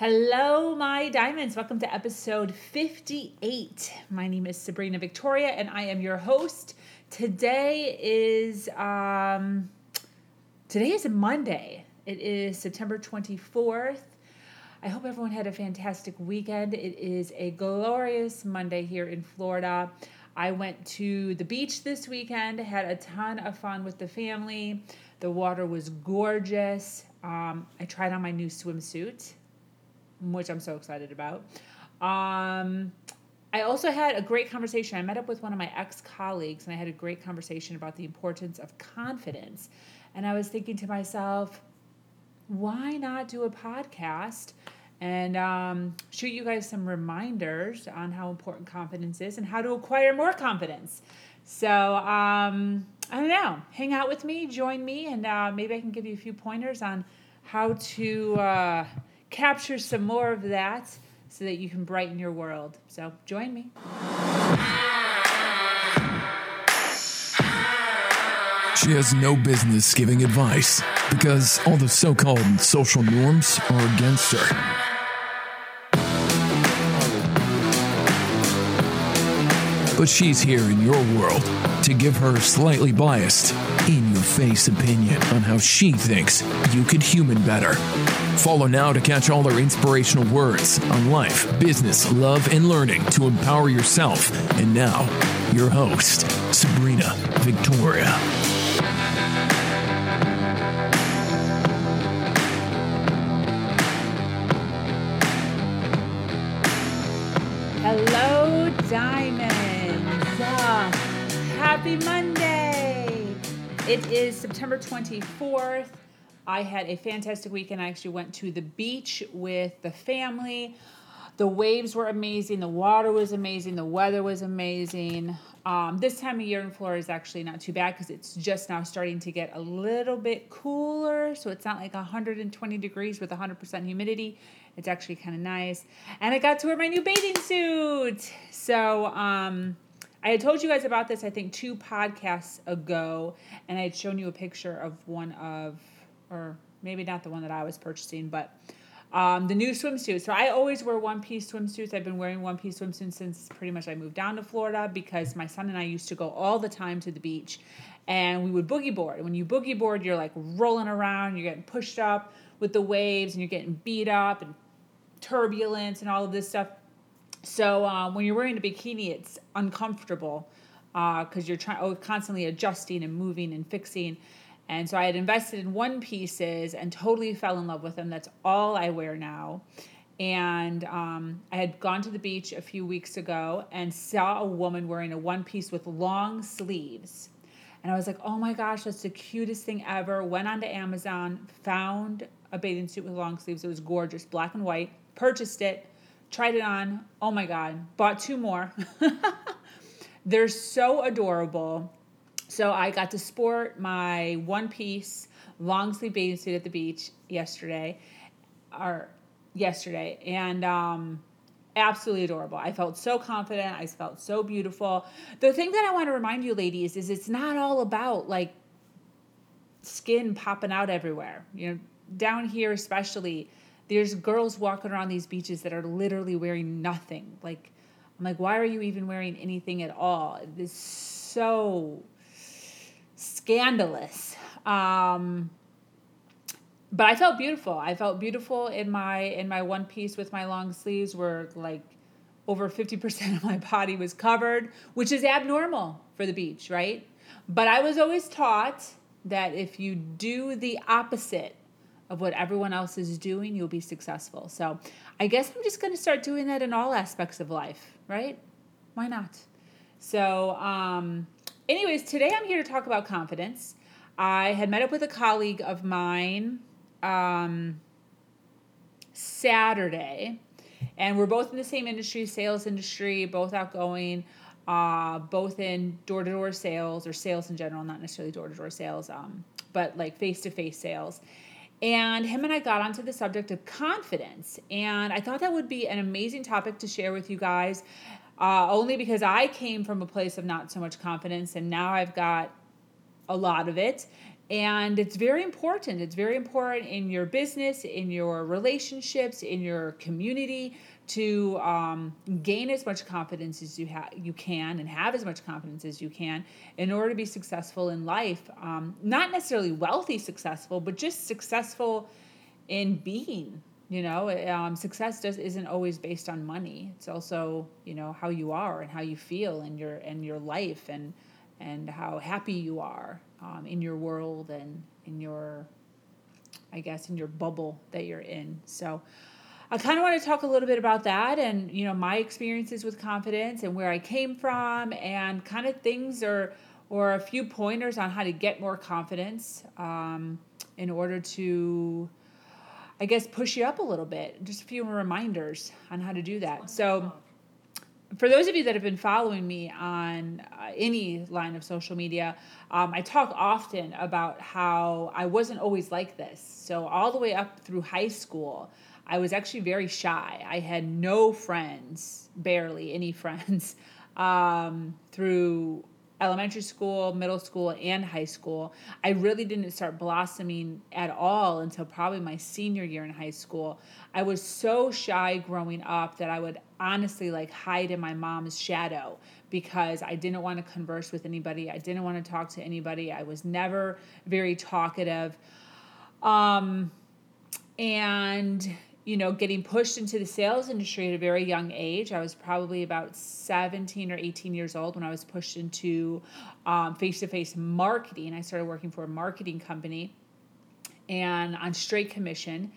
Hello, my diamonds. Welcome to episode 58. My name is Sabrina Victoria, and I am your host. Today is um, today is Monday. It is September 24th. I hope everyone had a fantastic weekend. It is a glorious Monday here in Florida. I went to the beach this weekend, had a ton of fun with the family. The water was gorgeous. Um, I tried on my new swimsuit which I'm so excited about. Um, I also had a great conversation. I met up with one of my ex colleagues and I had a great conversation about the importance of confidence. And I was thinking to myself, why not do a podcast and um, shoot you guys some reminders on how important confidence is and how to acquire more confidence? So, um, I don't know. Hang out with me, join me, and uh, maybe I can give you a few pointers on how to. Uh, capture some more of that so that you can brighten your world. So join me. She has no business giving advice because all the so called social norms are against her. But she's here in your world to give her slightly biased, in your face opinion on how she thinks you could human better. Follow now to catch all her inspirational words on life, business, love, and learning to empower yourself. And now, your host, Sabrina Victoria. Hello, Diamonds. Uh, happy Monday. It is September 24th. I had a fantastic weekend. I actually went to the beach with the family. The waves were amazing. The water was amazing. The weather was amazing. Um, this time of year in Florida is actually not too bad because it's just now starting to get a little bit cooler. So it's not like 120 degrees with 100% humidity. It's actually kind of nice. And I got to wear my new bathing suit. So, um, I had told you guys about this, I think, two podcasts ago, and I had shown you a picture of one of or maybe not the one that I was purchasing, but um, the new swimsuit. So I always wear one piece swimsuits. I've been wearing one piece swimsuits since pretty much I moved down to Florida because my son and I used to go all the time to the beach and we would boogie board. And When you boogie board, you're like rolling around, you're getting pushed up with the waves and you're getting beat up and turbulence and all of this stuff. So uh, when you're wearing a bikini, it's uncomfortable because uh, you're trying oh, constantly adjusting and moving and fixing. And so I had invested in one pieces and totally fell in love with them. That's all I wear now. And um, I had gone to the beach a few weeks ago and saw a woman wearing a one piece with long sleeves. And I was like, oh my gosh, that's the cutest thing ever. Went onto Amazon, found a bathing suit with long sleeves. It was gorgeous, black and white. Purchased it, tried it on. Oh my God, bought two more. They're so adorable. So I got to sport my one piece long sleeve bathing suit at the beach yesterday, or yesterday, and um, absolutely adorable. I felt so confident. I felt so beautiful. The thing that I want to remind you, ladies, is it's not all about like skin popping out everywhere. You know, down here especially, there's girls walking around these beaches that are literally wearing nothing. Like, I'm like, why are you even wearing anything at all? It's so scandalous. Um, but I felt beautiful. I felt beautiful in my in my one piece with my long sleeves where like over 50% of my body was covered, which is abnormal for the beach, right? But I was always taught that if you do the opposite of what everyone else is doing, you'll be successful. So I guess I'm just going to start doing that in all aspects of life, right? Why not? So, um, anyways, today I'm here to talk about confidence. I had met up with a colleague of mine um, Saturday, and we're both in the same industry, sales industry, both outgoing, uh, both in door to door sales or sales in general, not necessarily door to door sales, um, but like face to face sales. And him and I got onto the subject of confidence. And I thought that would be an amazing topic to share with you guys uh, only because I came from a place of not so much confidence, and now I've got a lot of it. and it's very important. It's very important in your business, in your relationships, in your community to um, gain as much confidence as you ha- you can and have as much confidence as you can in order to be successful in life. Um, not necessarily wealthy successful, but just successful in being. You know, um, success does isn't always based on money. It's also you know how you are and how you feel in your in your life and and how happy you are um, in your world and in your, I guess, in your bubble that you're in. So. I kind of want to talk a little bit about that and you know my experiences with confidence and where I came from and kind of things or or a few pointers on how to get more confidence um, in order to I guess push you up a little bit. Just a few reminders on how to do that. So for those of you that have been following me on uh, any line of social media, um, I talk often about how I wasn't always like this. So, all the way up through high school, I was actually very shy. I had no friends, barely any friends, um, through elementary school, middle school, and high school. I really didn't start blossoming at all until probably my senior year in high school. I was so shy growing up that I would honestly like hide in my mom's shadow because I didn't want to converse with anybody. I didn't want to talk to anybody. I was never very talkative. Um, and you know, getting pushed into the sales industry at a very young age. I was probably about 17 or 18 years old when I was pushed into face to face marketing. I started working for a marketing company and on straight commission.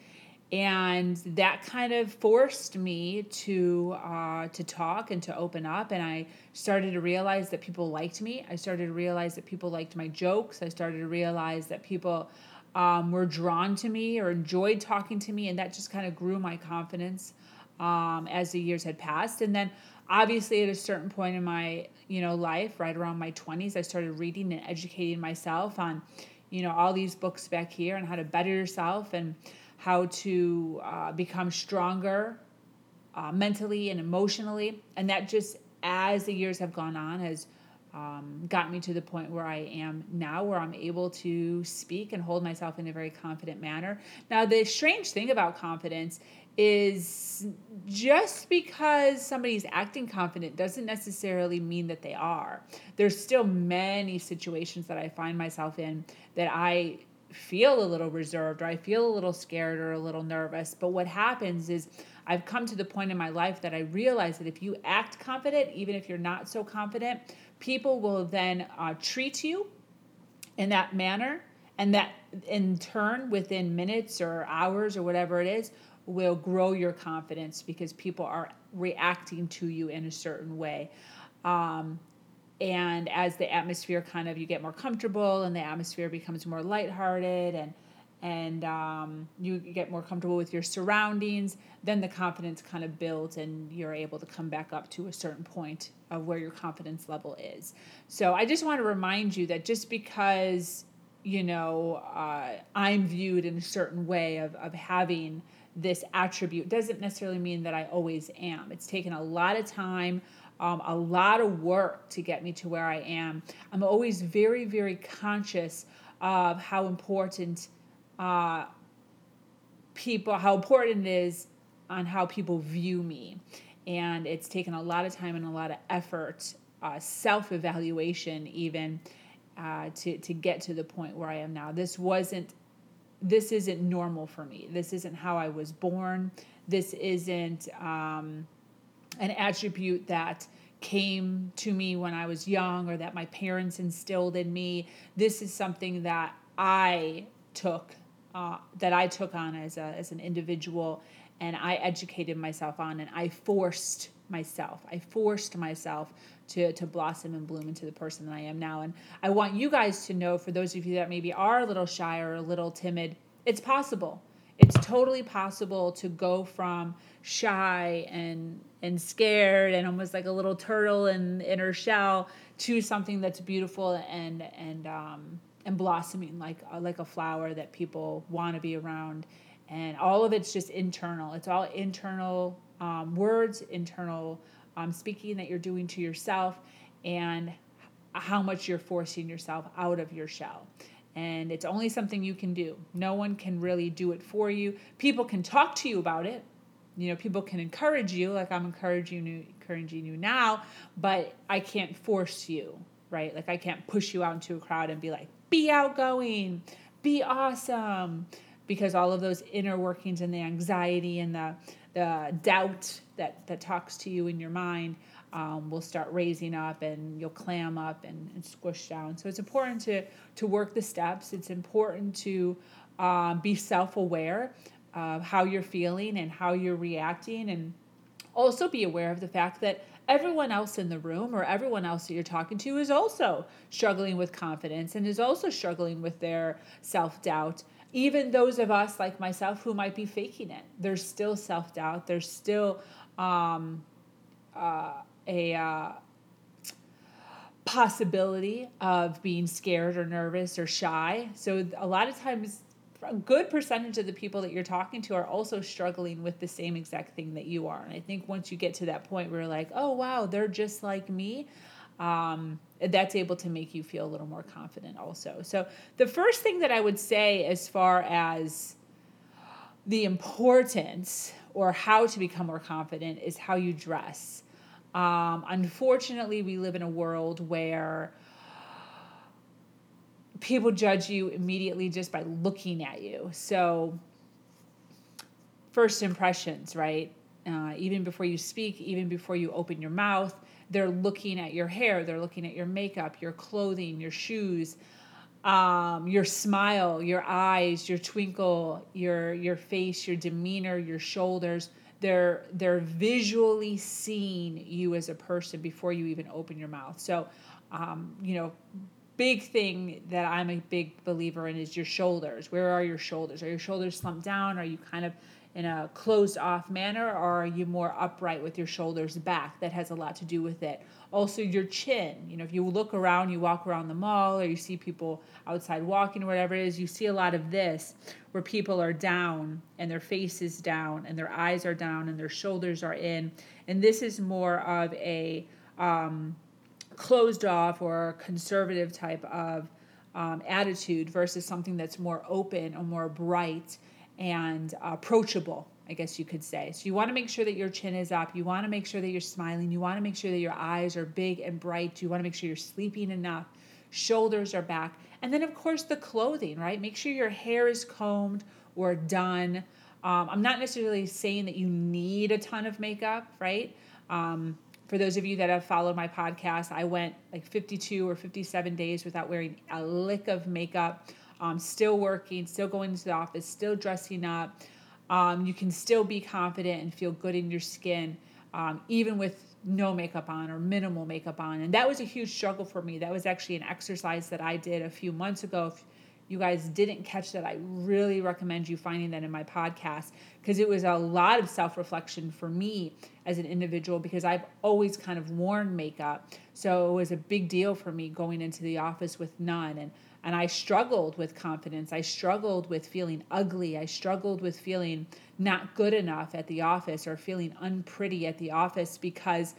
And that kind of forced me to uh, to talk and to open up, and I started to realize that people liked me. I started to realize that people liked my jokes. I started to realize that people um, were drawn to me or enjoyed talking to me, and that just kind of grew my confidence um, as the years had passed. And then, obviously, at a certain point in my you know life, right around my twenties, I started reading and educating myself on you know all these books back here on how to better yourself and how to uh, become stronger uh, mentally and emotionally, and that just as the years have gone on has um, got me to the point where I am now, where I'm able to speak and hold myself in a very confident manner. Now, the strange thing about confidence is just because somebody's acting confident doesn't necessarily mean that they are. There's still many situations that I find myself in that I feel a little reserved or I feel a little scared or a little nervous. But what happens is I've come to the point in my life that I realize that if you act confident, even if you're not so confident, people will then uh, treat you in that manner and that in turn within minutes or hours or whatever it is will grow your confidence because people are reacting to you in a certain way. Um, and as the atmosphere kind of you get more comfortable and the atmosphere becomes more lighthearted and and um, you get more comfortable with your surroundings, then the confidence kind of builds and you're able to come back up to a certain point of where your confidence level is. So I just want to remind you that just because, you know, uh, I'm viewed in a certain way of, of having this attribute doesn't necessarily mean that I always am. It's taken a lot of time. Um, a lot of work to get me to where I am. I'm always very, very conscious of how important uh, people how important it is on how people view me. And it's taken a lot of time and a lot of effort uh, self-evaluation even uh, to, to get to the point where i am now. This wasn't this isn't normal for me. This isn't how i was born. This isn't um, an attribute that came to me when i was young or that my parents instilled in me. This is something that i took uh, that I took on as, a, as an individual and I educated myself on and I forced myself. I forced myself to, to blossom and bloom into the person that I am now. And I want you guys to know, for those of you that maybe are a little shy or a little timid, it's possible. It's totally possible to go from shy and and scared and almost like a little turtle in, in her shell to something that's beautiful and and um, and blossoming like uh, like a flower that people want to be around and all of it's just internal it's all internal um, words internal um, speaking that you're doing to yourself and how much you're forcing yourself out of your shell And it's only something you can do. No one can really do it for you. People can talk to you about it. You know, people can encourage you, like I'm encouraging you, encouraging you now, but I can't force you, right? Like I can't push you out into a crowd and be like, be outgoing, be awesome, because all of those inner workings and the anxiety and the the doubt that that talks to you in your mind um, will start raising up and you'll clam up and, and, squish down. So it's important to to work the steps. It's important to um, be self aware of how you're feeling and how you're reacting, and also be aware of the fact that everyone else in the room or everyone else that you're talking to is also struggling with confidence and is also struggling with their self doubt even those of us like myself who might be faking it there's still self-doubt. There's still um, uh, a uh, possibility of being scared or nervous or shy. So a lot of times a good percentage of the people that you're talking to are also struggling with the same exact thing that you are and i think once you get to that point where you're like oh wow they're just like me um, that's able to make you feel a little more confident also. So, the first thing that I would say as far as the importance or how to become more confident is how you dress. Um, unfortunately, we live in a world where people judge you immediately just by looking at you. So, first impressions, right? Uh, even before you speak, even before you open your mouth, they're looking at your hair, they're looking at your makeup, your clothing, your shoes, um, your smile, your eyes, your twinkle, your your face, your demeanor, your shoulders. They're they're visually seeing you as a person before you even open your mouth. So, um, you know, big thing that I'm a big believer in is your shoulders. Where are your shoulders? Are your shoulders slumped down? Are you kind of in a closed off manner or are you more upright with your shoulders back that has a lot to do with it also your chin you know if you look around you walk around the mall or you see people outside walking or whatever it is you see a lot of this where people are down and their face is down and their eyes are down and their shoulders are in and this is more of a um, closed off or conservative type of um, attitude versus something that's more open or more bright and approachable, I guess you could say. So you want to make sure that your chin is up. You want to make sure that you're smiling. You want to make sure that your eyes are big and bright. You want to make sure you're sleeping enough. Shoulders are back. And then, of course, the clothing, right? Make sure your hair is combed or done. Um, I'm not necessarily saying that you need a ton of makeup, right? Um, for those of you that have followed my podcast, I went like 52 or 57 days without wearing a lick of makeup um, still working, still going to the office, still dressing up. Um, you can still be confident and feel good in your skin, um, even with no makeup on or minimal makeup on. And that was a huge struggle for me. That was actually an exercise that I did a few months ago. You guys didn't catch that, I really recommend you finding that in my podcast because it was a lot of self reflection for me as an individual because I've always kind of worn makeup. So it was a big deal for me going into the office with none. And and I struggled with confidence. I struggled with feeling ugly. I struggled with feeling not good enough at the office or feeling unpretty at the office because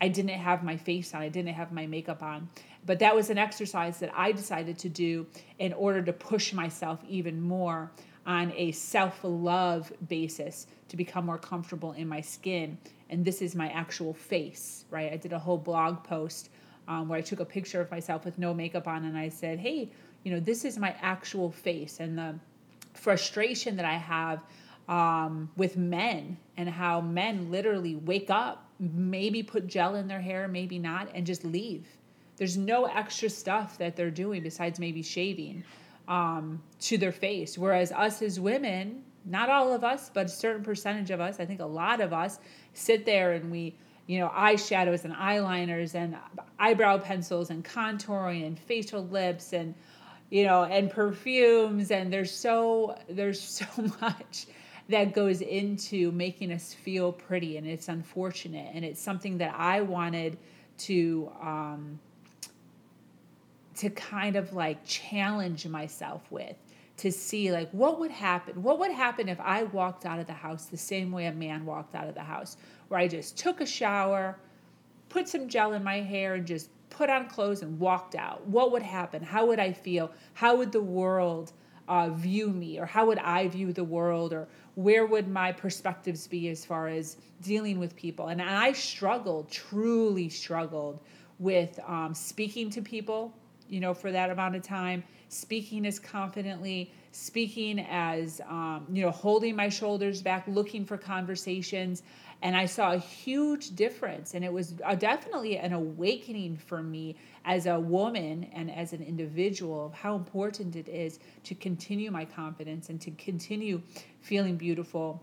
I didn't have my face on, I didn't have my makeup on. But that was an exercise that I decided to do in order to push myself even more on a self love basis to become more comfortable in my skin. And this is my actual face, right? I did a whole blog post um, where I took a picture of myself with no makeup on and I said, hey, you know, this is my actual face and the frustration that I have um, with men and how men literally wake up, maybe put gel in their hair, maybe not, and just leave. There's no extra stuff that they're doing besides maybe shaving um, to their face. Whereas us as women, not all of us, but a certain percentage of us, I think a lot of us, sit there and we, you know, eyeshadows and eyeliners and eyebrow pencils and contouring and facial lips and you know, and perfumes, and there's so there's so much that goes into making us feel pretty, and it's unfortunate, and it's something that I wanted to um, to kind of like challenge myself with to see like what would happen what would happen if i walked out of the house the same way a man walked out of the house where i just took a shower put some gel in my hair and just put on clothes and walked out, what would happen? How would I feel? How would the world uh, view me? Or how would I view the world? Or where would my perspectives be as far as dealing with people? And I struggled, truly struggled with um, speaking to people, you know, for that amount of time, speaking as confidently, speaking as, um, you know, holding my shoulders back, looking for conversations. And I saw a huge difference. And it was a, definitely an awakening for me as a woman and as an individual of how important it is to continue my confidence and to continue feeling beautiful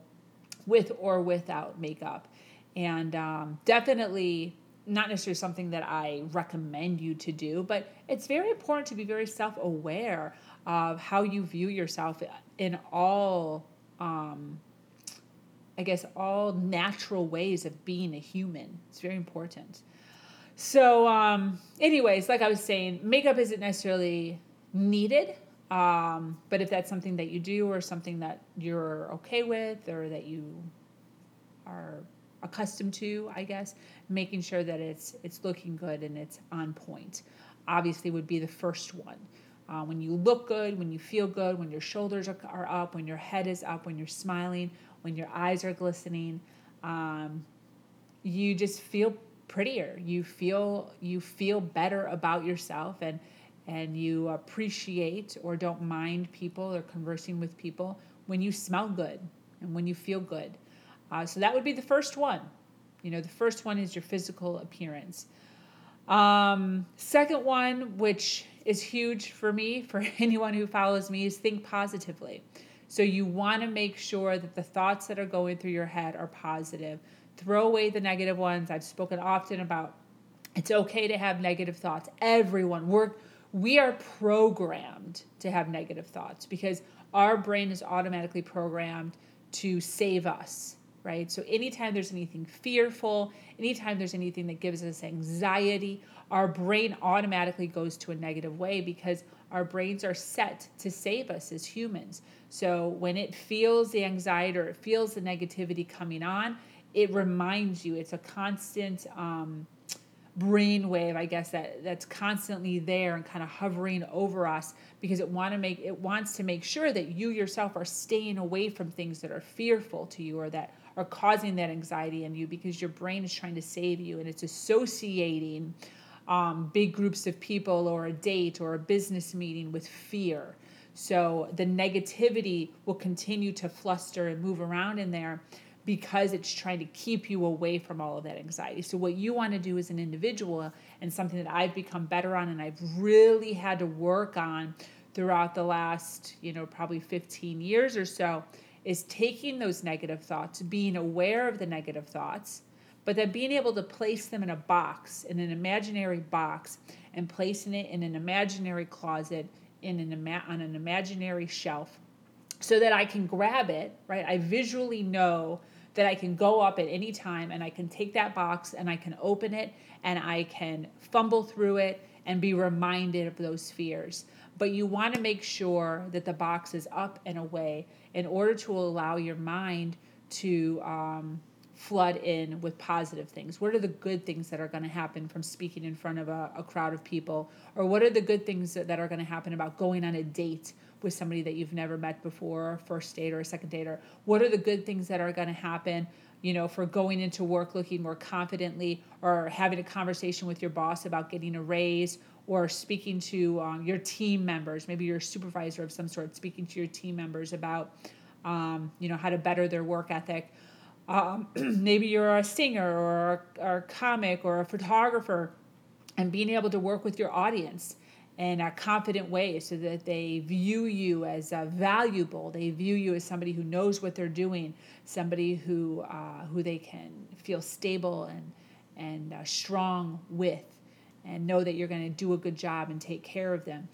with or without makeup. And um, definitely not necessarily something that I recommend you to do, but it's very important to be very self aware of how you view yourself in all, um, I guess, all natural ways of being a human. It's very important. So, um, anyways, like I was saying, makeup isn't necessarily needed. Um, but if that's something that you do or something that you're okay with or that you are accustomed to, I guess, making sure that it's it's looking good and it's on point. Obviously, would be the first one. Uh, when you look good, when you feel good, when your shoulders are, are, up, when your head is up, when you're smiling, when your eyes are glistening, um, you just feel prettier. You feel you feel better about yourself, and and you appreciate or don't mind people or conversing with people when you smell good and when you feel good. Uh, so that would be the first one. You know, the first one is your physical appearance. Um, second one, which is huge for me, for anyone who follows me, is think positively. So you want to make sure that the thoughts that are going through your head are positive. Throw away the negative ones. I've spoken often about it's okay to have negative thoughts. Everyone, we're we are programmed to have negative thoughts because our brain is automatically programmed to save us right? So anytime there's anything fearful, anytime there's anything that gives us anxiety, our brain automatically goes to a negative way because our brains are set to save us as humans. So when it feels the anxiety or it feels the negativity coming on, it reminds you. It's a constant um, brain wave, I guess that that's constantly there and kind of hovering over us because it want to make it wants to make sure that you yourself are staying away from things that are fearful to you or that are causing that anxiety in you because your brain is trying to save you and it's associating um, big groups of people or a date or a business meeting with fear. So the negativity will continue to fluster and move around in there because it's trying to keep you away from all of that anxiety. So, what you want to do as an individual, and something that I've become better on and I've really had to work on throughout the last, you know, probably 15 years or so, is taking those negative thoughts, being aware of the negative thoughts, but then being able to place them in a box, in an imaginary box, and placing it in an imaginary closet, in an ima- on an imaginary shelf, so that I can grab it, right? I visually know that I can go up at any time and I can take that box and I can open it and I can fumble through it and be reminded of those fears. But you want to make sure that the box is up and away in order to allow your mind to um, flood in with positive things? What are the good things that are going to happen from speaking in front of a, a, crowd of people? Or what are the good things that, are going to happen about going on a date with somebody that you've never met before, first date or a second date? Or what are the good things that are going to happen? You know, for going into work looking more confidently, or having a conversation with your boss about getting a raise, or speaking to um, your team members, maybe you're a supervisor of some sort, speaking to your team members about, um, you know, how to better their work ethic. Um, maybe you're a singer or or a comic or a photographer, and being able to work with your audience in a confident way so that they view you as uh, valuable. They view you as somebody who knows what they're doing, somebody who uh, who they can feel stable and and uh, strong with and know that you're going to do a good job and take care of them.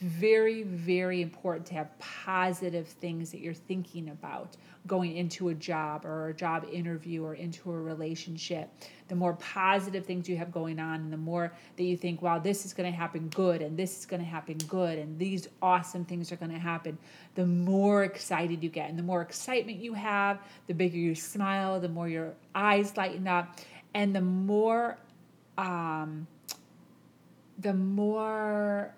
Very, very important to have positive things that you're thinking about going into a job or a job interview or into a relationship. The more positive things you have going on, and the more that you think, wow, this is going to happen good, and this is going to happen good, and these awesome things are going to happen, the more excited you get. And the more excitement you have, the bigger you smile, the more your eyes lighten up, and the more um, the more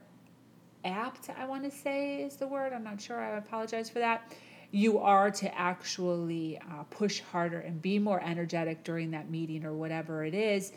apt, I want to say is the word. I'm not sure. I apologize for that. You are to actually uh, push harder and be more energetic during that meeting or whatever it is.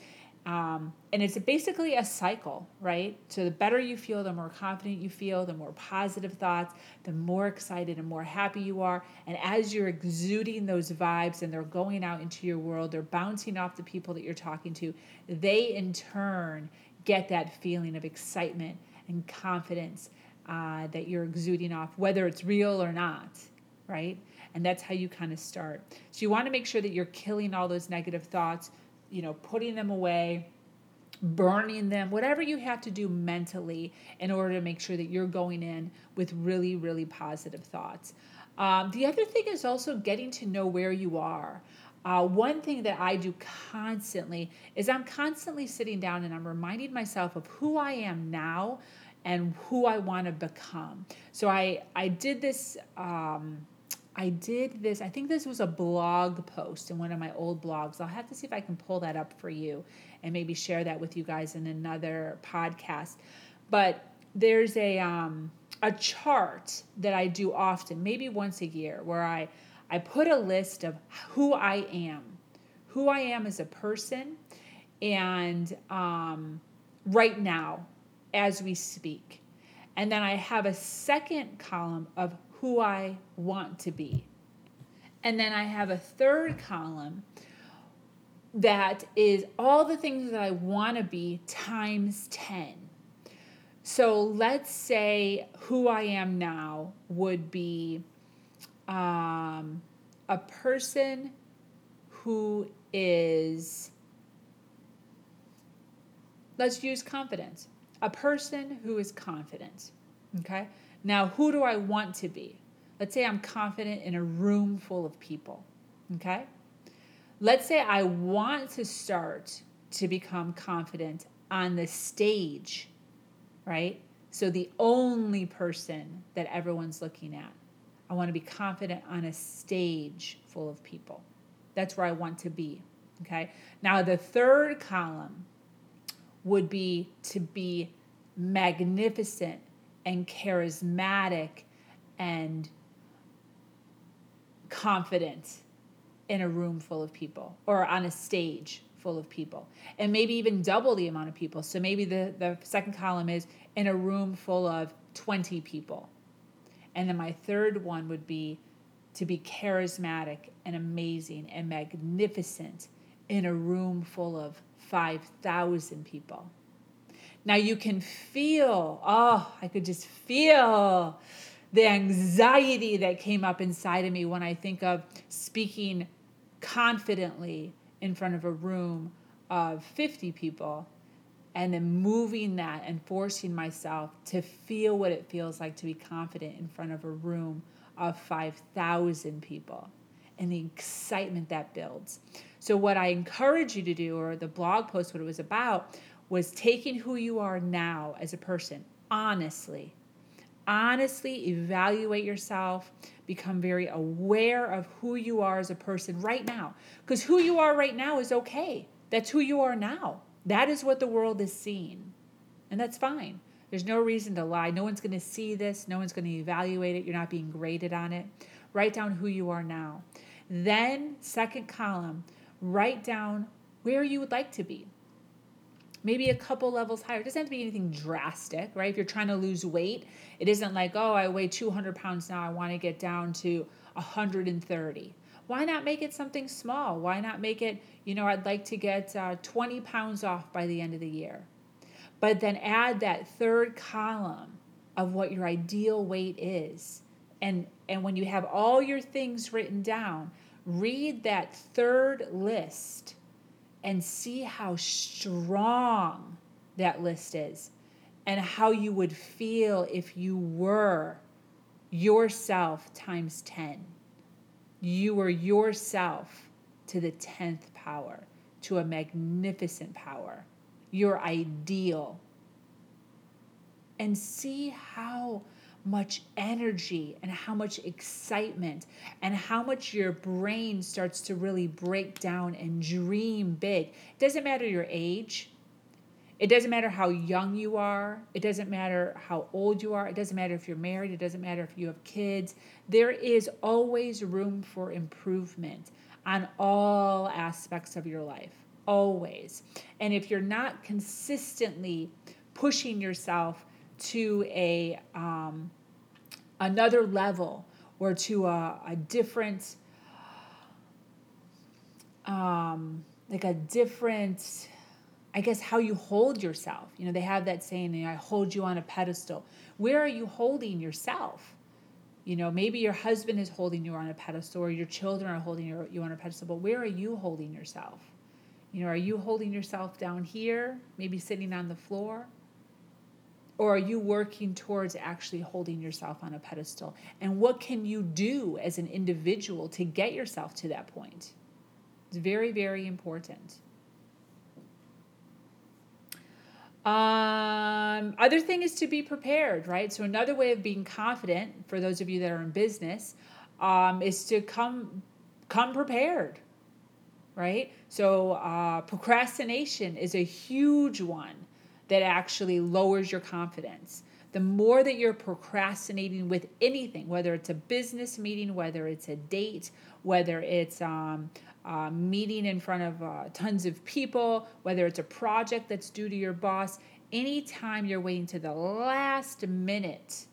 Um, and it's basically a cycle, right? So the better you feel, the more confident you feel, the more positive thoughts, the more excited and more happy you are. And as you're exuding those vibes and they're going out into your world, they're bouncing off the people that you're talking to, they in turn get that feeling of excitement and confidence uh, that you're exuding off, whether it's real or not, right? And that's how you kind of start. So you want to make sure that you're killing all those negative thoughts you know, putting them away, burning them, whatever you have to do mentally in order to make sure that you're going in with really, really positive thoughts. Um, the other thing is also getting to know where you are. Uh, one thing that I do constantly is I'm constantly sitting down and I'm reminding myself of who I am now and who I want to become. So I I did this um, I did this, I think this was a blog post in one of my old blogs. I'll have to see if I can pull that up for you and maybe share that with you guys in another podcast. But there's a um, a chart that I do often, maybe once a year, where I I put a list of who I am, who I am as a person, and um, right now, as we speak. And then I have a second column of who I want to be. And then I have a third column that is all the things that I want to be times 10. So let's say who I am now would be um, a person who is, let's use confidence, a person who is confident. Okay. Now, who do I want to be? Let's say I'm confident in a room full of people. Okay? Let's say I want to start to become confident on the stage, right? So the only person that everyone's looking at. I want to be confident on a stage full of people. That's where I want to be. Okay? Now, the third column would be to be magnificent and charismatic and confident in a room full of people or on a stage full of people and maybe even double the amount of people so maybe the, the second column is in a room full of 20 people and then my third one would be to be charismatic and amazing and magnificent in a room full of 5000 people. Now you can feel, oh, I could just feel the anxiety that came up inside of me when I think of speaking confidently in front of a room of 50 people and then moving that and forcing myself to feel what it feels like to be confident in front of a room of 5,000 people and the excitement that builds. So, what I encourage you to do, or the blog post, what it was about, was taking who you are now as a person honestly. Honestly evaluate yourself, become very aware of who you are as a person right now. Because who you are right now is okay. That's who you are now. That is what the world is seeing. And that's fine. There's no reason to lie. No one's going to see this. No one's going to evaluate it. You're not being graded on it. Write down who you are now. Then, second column, write down where you would like to be maybe a couple levels higher. It doesn't have to be anything drastic, right? If you're trying to lose weight, it isn't like, oh, I weigh 200 pounds now, I want to get down to 130. Why not make it something small? Why not make it, you know, I'd like to get uh, 20 pounds off by the end of the year. But then add that third column of what your ideal weight is. And, and when you have all your things written down, read that third list and see how strong that list is and how you would feel if you were yourself times 10. You were yourself to the 10th power, to a magnificent power, your ideal. And see how much energy and how much excitement and how much your brain starts to really break down and dream big. It doesn't matter your age. It doesn't matter how young you are. It doesn't matter how old you are. It doesn't matter if you're married. It doesn't matter if you have kids. There is always room for improvement on all aspects of your life. Always. And if you're not consistently pushing yourself to a um, another level or to a, a different um, like a different I guess how you hold yourself. You know, they have that saying, I hold you on a pedestal. Where are you holding yourself? You know, maybe your husband is holding you on a pedestal or your children are holding you on a pedestal, but where are you holding yourself? You know, are you holding yourself down here, maybe sitting on the floor? Or are you working towards actually holding yourself on a pedestal? And what can you do as an individual to get yourself to that point? It's very, very important. Um, other thing is to be prepared, right? So another way of being confident for those of you that are in business um, is to come come prepared, right? So uh, procrastination is a huge one that actually lowers your confidence. The more that you're procrastinating with anything, whether it's a business meeting, whether it's a date, whether it's um, uh, meeting in front of uh, tons of people, whether it's a project that's due to your boss, anytime you're waiting to the last minute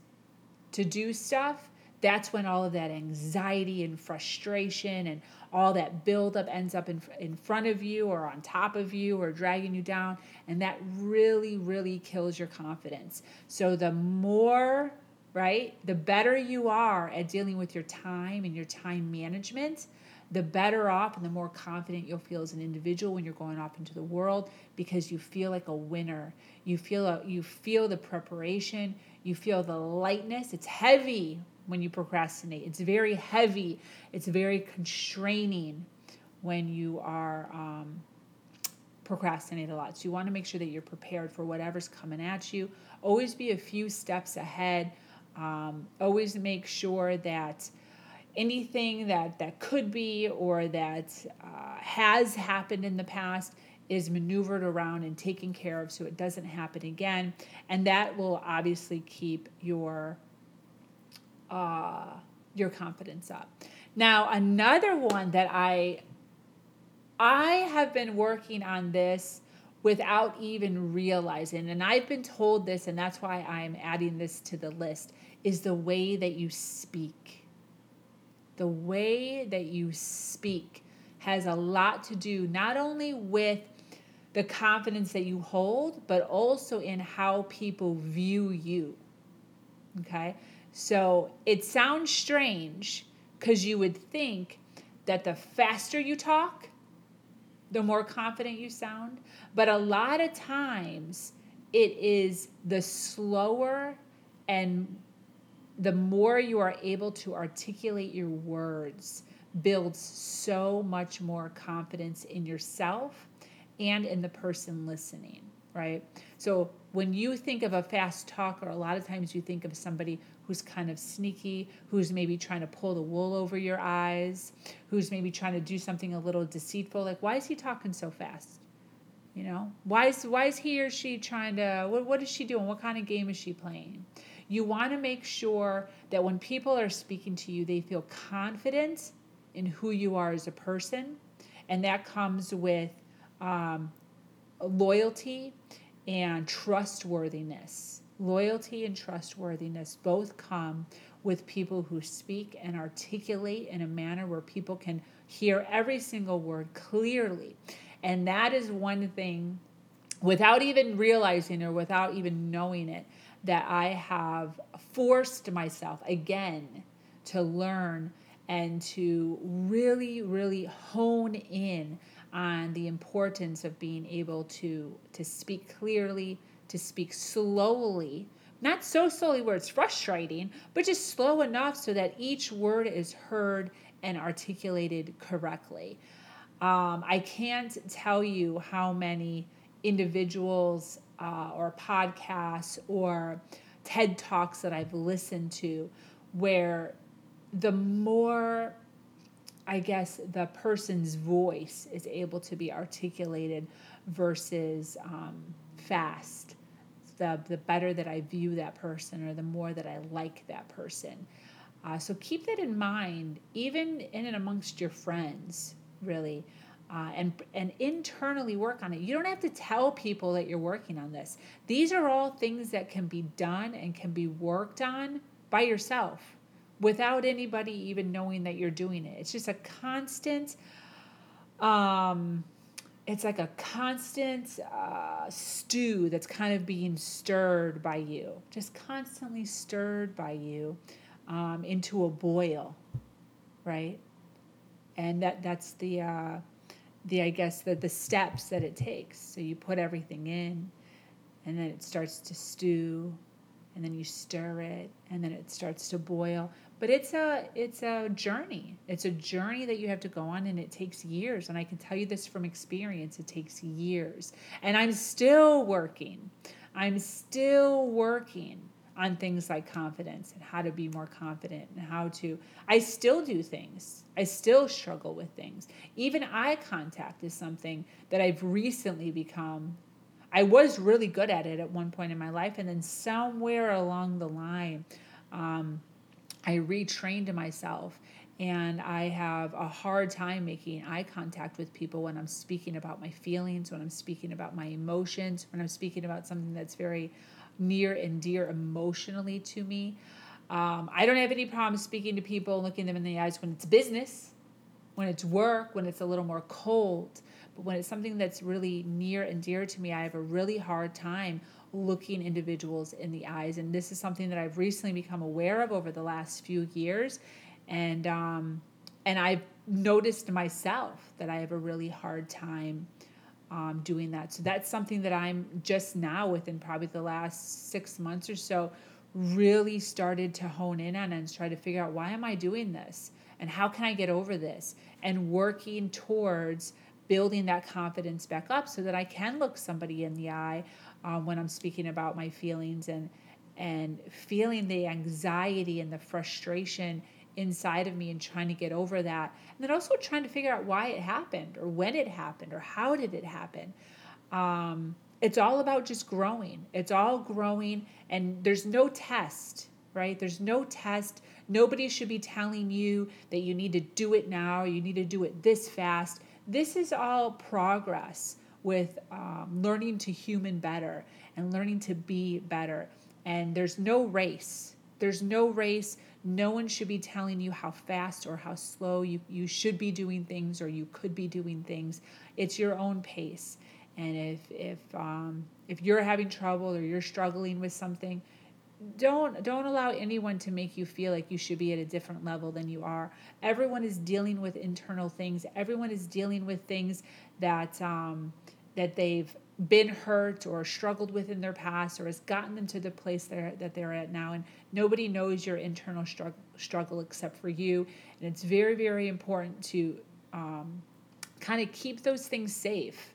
to do stuff, that's when all of that anxiety and frustration and all that buildup ends up in, in front of you or on top of you or dragging you down. And that really, really kills your confidence. So the more, right, the better you are at dealing with your time and your time management, the better off and the more confident you'll feel as an individual when you're going off into the world because you feel like a winner. You feel a, you feel the preparation, you feel the lightness. It's heavy when you procrastinate. It's very heavy. It's very constraining when you are um, procrastinate a lot. So you want to make sure that you're prepared for whatever's coming at you. Always be a few steps ahead. Um, always make sure that anything that that could be or that uh, has happened in the past is maneuvered around and taken care of so it doesn't happen again. And that will obviously keep your uh, your confidence up. Now another one that i i have been working on this without even realizing and i've been told this and that's why i'm adding this to the list is the way that you speak the way that you speak has a lot to do not only with the confidence that you hold, but also in how people view you. Okay? So it sounds strange because you would think that the faster you talk, the more confident you sound. But a lot of times it is the slower and the more you are able to articulate your words builds so much more confidence in yourself and in the person listening, right? So when you think of a fast talker, a lot of times you think of somebody who's kind of sneaky, who's maybe trying to pull the wool over your eyes, who's maybe trying to do something a little deceitful. Like, why is he talking so fast? You know, why is why is he or she trying to? What what is she doing? What kind of game is she playing? You want to make sure that when people are speaking to you, they feel confident in who you are as a person. And that comes with um, loyalty and trustworthiness. Loyalty and trustworthiness both come with people who speak and articulate in a manner where people can hear every single word clearly. And that is one thing, without even realizing or without even knowing it, that I have forced myself again to learn and to really, really hone in on the importance of being able to to speak clearly, to speak slowly, not so slowly where it's frustrating, but just slow enough so that each word is heard and articulated correctly. Um, I can't tell you how many individuals uh, or podcasts or TED Talks that I've listened to where the more, I guess, the person's voice is able to be articulated versus um, fast, the, the better that I view that person or the more that I like that person. Uh, so keep that in mind, even in and amongst your friends, really. Uh, and and internally work on it. You don't have to tell people that you're working on this. These are all things that can be done and can be worked on by yourself without anybody even knowing that you're doing it. It's just a constant um it's like a constant uh, stew that's kind of being stirred by you, just constantly stirred by you um, into a boil, right? And that that's the uh, the I guess the the steps that it takes. So you put everything in, and then it starts to stew, and then you stir it, and then it starts to boil. But it's a it's a journey. It's a journey that you have to go on, and it takes years. And I can tell you this from experience. It takes years, and I'm still working. I'm still working on things like confidence and how to be more confident and how to I still do things. I still struggle with things. Even eye contact is something that I've recently become I was really good at it at one point in my life and then somewhere along the line um, I retrained myself and I have a hard time making eye contact with people when I'm speaking about my feelings, when I'm speaking about my emotions, when I'm speaking about something that's very near and dear emotionally to me. Um, I don't have any problem speaking to people, looking them in the eyes when it's business, when it's work, when it's a little more cold. But when it's something that's really near and dear to me, I have a really hard time looking individuals in the eyes. And this is something that I've recently become aware of over the last few years. And um, and I've noticed myself that I have a really hard time um, doing that. So that's something that I'm just now within probably the last six months or so really started to hone in on and try to figure out why am I doing this and how can I get over this and working towards building that confidence back up so that I can look somebody in the eye um, when I'm speaking about my feelings and and feeling the anxiety and the frustration inside of me and trying to get over that. And then also trying to figure out why it happened or when it happened or how did it happen. Um, it's all about just growing. It's all growing and there's no test right? There's no test. Nobody should be telling you that you need to do it now. You need to do it this fast. This is all progress with um, learning to human better and learning to be better. And there's no race. There's no race no one should be telling you how fast or how slow you, you should be doing things or you could be doing things. It's your own pace. And if if um, if you're having trouble or you're struggling with something, don't don't allow anyone to make you feel like you should be at a different level than you are. Everyone is dealing with internal things. Everyone is dealing with things that um, that they've been hurt or struggled with in their past or has gotten them to the place they're, that they're at now. And nobody knows your internal struggle, struggle except for you. And it's very, very important to um, kind of keep those things safe.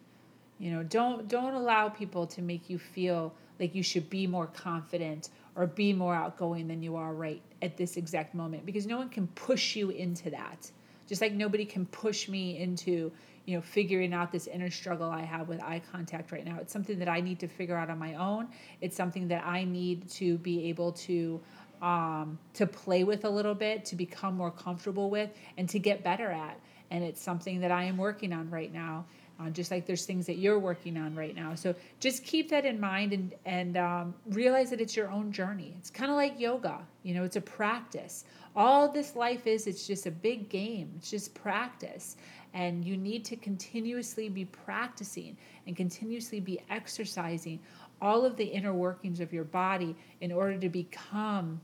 You know, don't don't allow people to make you feel like you should be more confident or be more outgoing than you are right at this exact moment because no one can push you into that. Just like nobody can push me into, you know figuring out this inner struggle i have with eye contact right now. It's something that i need to figure out on my own. It's something that i need to be able to um, to play with a little bit to become more comfortable with and to get better at. And it's something that i am working on right now uh, just like there's things that you're working on right now. So just keep that in mind and and um, realize that it's your own journey. It's kind of like yoga you know it's a practice. All this life is it's just a big game. It's just practice and you need to continuously be practicing and continuously be exercising all of the inner workings of your body in order to become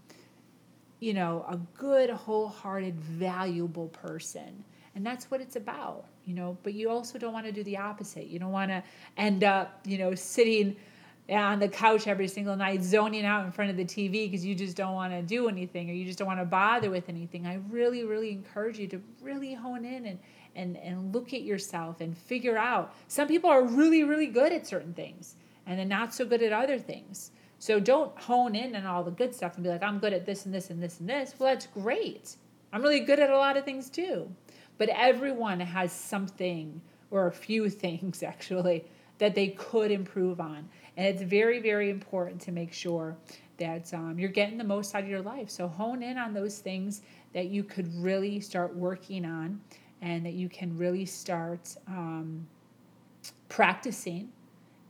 you know a good wholehearted valuable person. And that's what it's about you know? But you also don't want to do the opposite. You don't want to end up you know sitting on the couch every single night zoning out in front of the tv because you just don't want to do anything or you just don't want to bother with anything. I really really encourage you to really hone in and and and look at yourself and figure out. Some people are really really good at certain things and then not so good at other things. So don't hone in on all the good stuff and be like i'm good at this and this and this and this. Well that's great. I'm really good at a lot of things too. But everyone has something or a few things actually that they could improve on. And it's very, very important to make sure that um, you're getting the most out of your life. So hone in on those things that you could really start working on and that you can really start um, practicing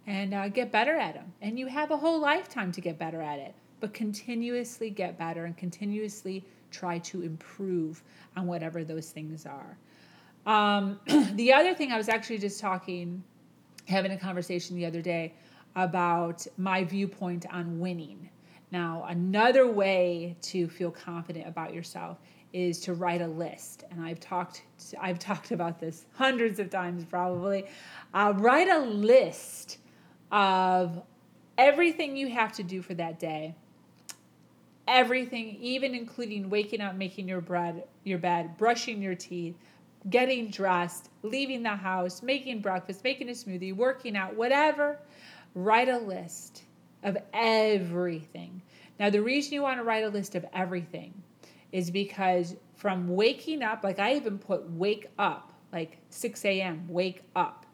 and uh, get better at them. And you have a whole lifetime to get better at it, but continuously get better and continuously try to improve on whatever those things are. Um, the other thing I was actually just talking, having a conversation the other day about my viewpoint on winning. Now, another way to feel confident about yourself is to write a list, and I've talked I've talked about this hundreds of times probably. Uh, write a list of everything you have to do for that day. Everything, even including waking up, making your bread, your bed, brushing your teeth, getting dressed, leaving the house, making breakfast, making a smoothie, working out, whatever. Write a list of everything. Now, the reason you want to write a list of everything is because from waking up, like I even put wake up, like 6 a.m., wake up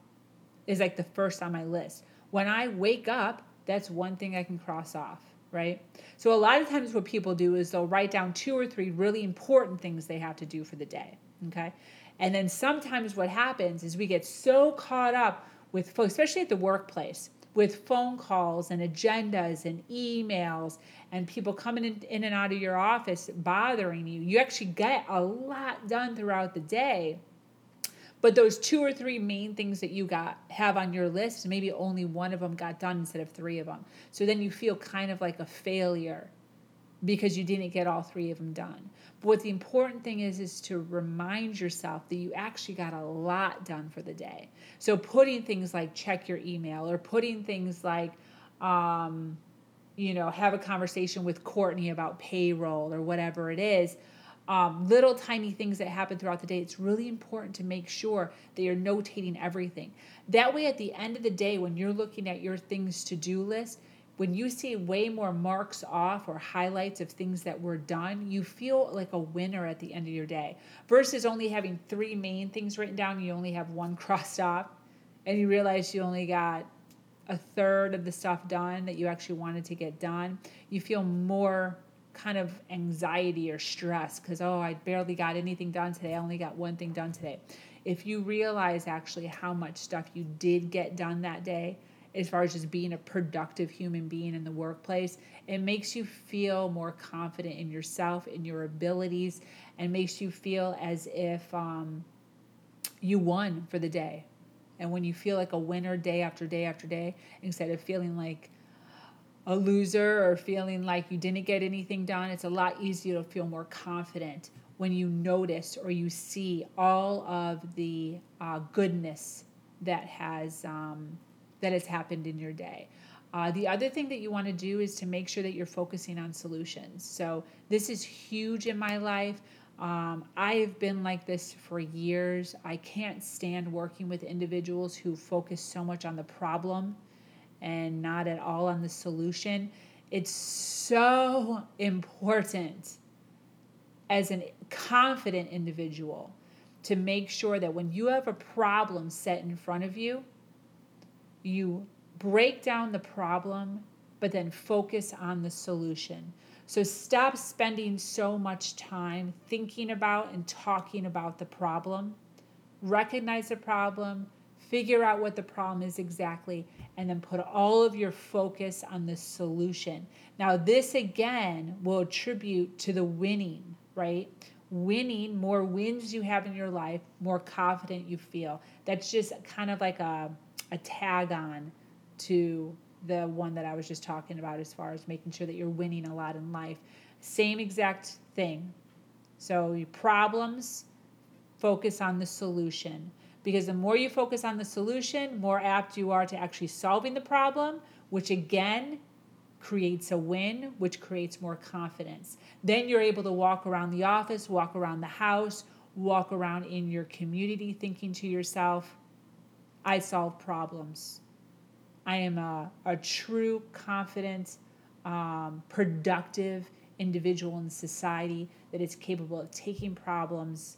is like the first on my list. When I wake up, that's one thing I can cross off, right? So a lot of times what people do is they'll write down two or three really important things they have to do for the day, okay? And then sometimes what happens is we get so caught up with, especially at the workplace, with phone calls and agendas and emails and people coming in, in and out of your office bothering you. You actually get a lot done throughout the day but those two or three main things that you got have on your list maybe only one of them got done instead of three of them so then you feel kind of like a failure because you didn't get all three of them done but what the important thing is is to remind yourself that you actually got a lot done for the day so putting things like check your email or putting things like um, you know have a conversation with courtney about payroll or whatever it is um, little tiny things that happen throughout the day, it's really important to make sure that you're notating everything. That way, at the end of the day, when you're looking at your things to do list, when you see way more marks off or highlights of things that were done, you feel like a winner at the end of your day versus only having three main things written down, you only have one crossed off, and you realize you only got a third of the stuff done that you actually wanted to get done. You feel more kind of anxiety or stress because, oh, I barely got anything done today. I only got one thing done today. If you realize actually how much stuff you did get done that day, as far as just being a productive human being in the workplace, it makes you feel more confident in yourself, in your abilities, and makes you feel as if um, you won for the day. And when you feel like a winner day after day after day, instead of feeling like, a loser or feeling like you didn't get anything done, it's a lot easier to feel more confident when you notice or you see all of the uh, goodness that has um, that has happened in your day. Uh, the other thing that you want to do is to make sure that you're focusing on solutions. So this is huge in my life. Um, I've been like this for years. I can't stand working with individuals who focus so much on the problem and not at all on the solution. It's so important as a confident individual to make sure that when you have a problem set in front of you, you break down the problem, but then focus on the solution. So stop spending so much time thinking about and talking about the problem. Recognize the problem, figure out what the problem is exactly, and then put all of your focus on the solution. Now, this again will attribute to the winning, right? Winning, more wins you have in your life, more confident you feel. That's just kind of like a, a tag on to the one that I was just talking about as far as making sure that you're winning a lot in life. Same exact thing. So, your problems, focus on the solution because the more you focus on the solution, more apt you are to actually solving the problem, which again creates a win, which creates more confidence. Then you're able to walk around the office, walk around the house, walk around in your community thinking to yourself, I solve problems. I am a, a true, confident, um, productive individual in society that is capable of taking problems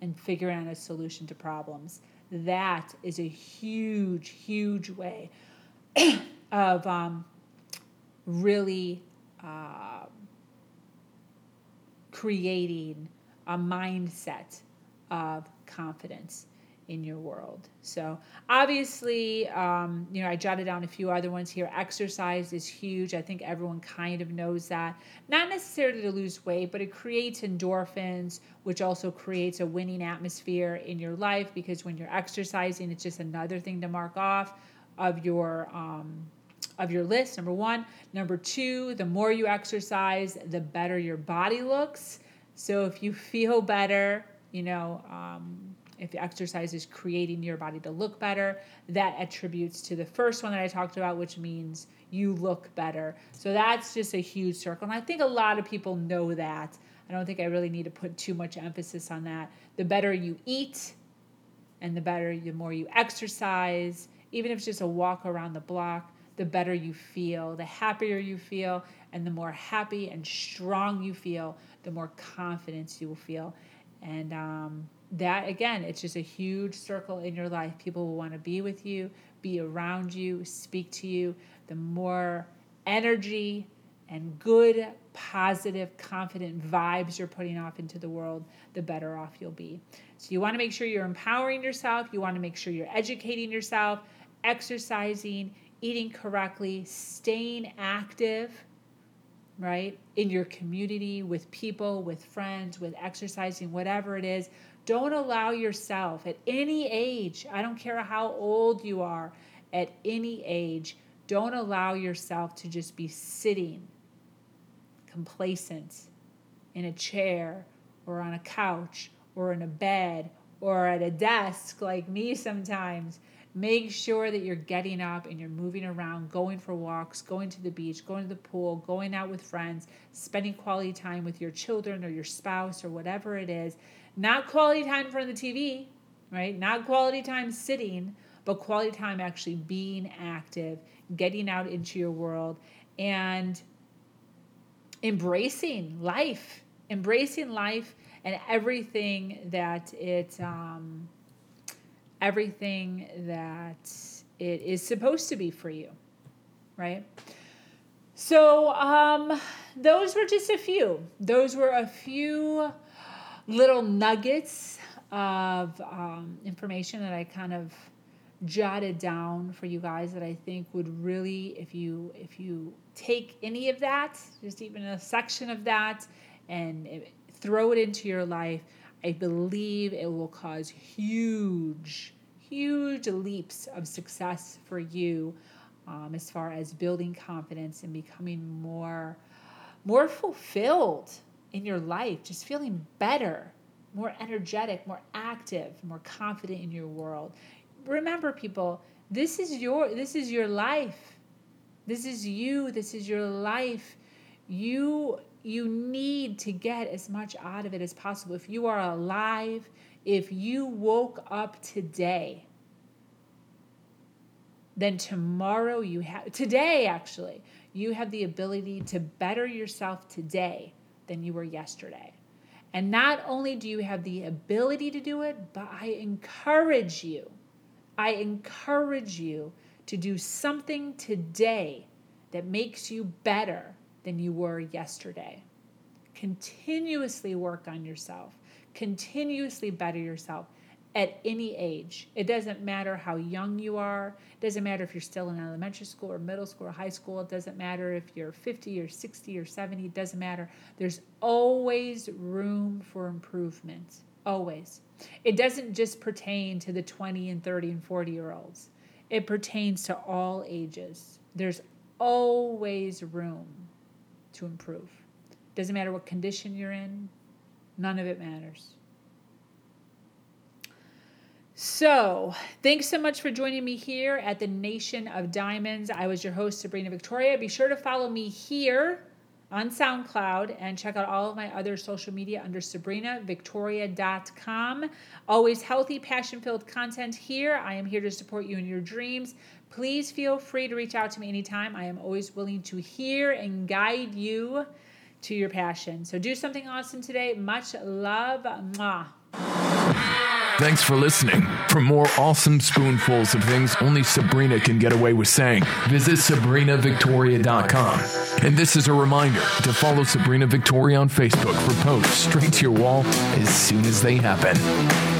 and figuring out a solution to problems. That is a huge, huge way of um, really uh, creating a mindset of confidence in your world. So obviously, um, you know, I jotted down a few other ones here. Exercise is huge. I think everyone kind of knows that. Not necessarily to lose weight, but it creates endorphins, which also creates a winning atmosphere in your life because when you're exercising, it's just another thing to mark off of your um, of your list. Number one. Number two, the more you exercise, the better your body looks. So if you feel better, you know. Um, if exercise is creating your body to look better, that attributes to the first one that I talked about, which means you look better. So that's just a huge circle. And I think a lot of people know that. I don't think I really need to put too much emphasis on that. The better you eat, and the better, the more you exercise, even if it's just a walk around the block, the better you feel, the happier you feel, and the more happy and strong you feel, the more confidence you will feel. And um, that again, it's just a huge circle in your life. People will want to be with you, be around you, speak to you. The more energy and good, positive, confident vibes you're putting off into the world, the better off you'll be. So, you want to make sure you're empowering yourself, you want to make sure you're educating yourself, exercising, eating correctly, staying active, right, in your community, with people, with friends, with exercising, whatever it is. Don't allow yourself at any age, I don't care how old you are, at any age, don't allow yourself to just be sitting complacent in a chair or on a couch or in a bed or at a desk like me sometimes. Make sure that you're getting up and you're moving around, going for walks, going to the beach, going to the pool, going out with friends, spending quality time with your children or your spouse or whatever it is. Not quality time in front of the TV, right? Not quality time sitting, but quality time actually being active, getting out into your world, and embracing life, embracing life and everything that it, um, everything that it is supposed to be for you, right? So, um, those were just a few. Those were a few little nuggets of um, information that I kind of jotted down for you guys that I think would really, if you if you take any of that, just even a section of that, and throw it into your life, I believe it will cause huge, huge leaps of success for you um, as far as building confidence and becoming more, more fulfilled in your life, just feeling better, more energetic, more active, more confident in your world. Remember people, this is your this is your life. This is you, this is your life. You you need to get as much out of it as possible. If you are alive, if you woke up today, then tomorrow you have today actually, you have the ability to better yourself today than you were yesterday. And not only do you have the ability to do it, but I encourage you, I encourage you to do something today that makes you better than you were yesterday. Continuously work on yourself, continuously better yourself at any age. It doesn't matter how young you are. It doesn't matter if you're still in elementary school or middle school or high school. It doesn't matter if you're 50 or 60 or 70. It doesn't matter. There's always room for improvement. Always. It doesn't just pertain to the 20 and 30 and 40 year olds, it pertains to all ages. There's always room to improve. Doesn't matter what condition you're in, none of it matters. So, thanks so much for joining me here at the Nation of Diamonds. I was your host, Sabrina Victoria. Be sure to follow me here on SoundCloud and check out all of my other social media under sabrinavictoria.com. Always healthy, passion filled content here. I am here to support you in your dreams. Please feel free to reach out to me anytime. I am always willing to hear and guide you to your passion. So, do something awesome today. Much love. Mwah. Thanks for listening. For more awesome spoonfuls of things only Sabrina can get away with saying, visit SabrinaVictoria.com. And this is a reminder to follow Sabrina Victoria on Facebook for posts straight to your wall as soon as they happen.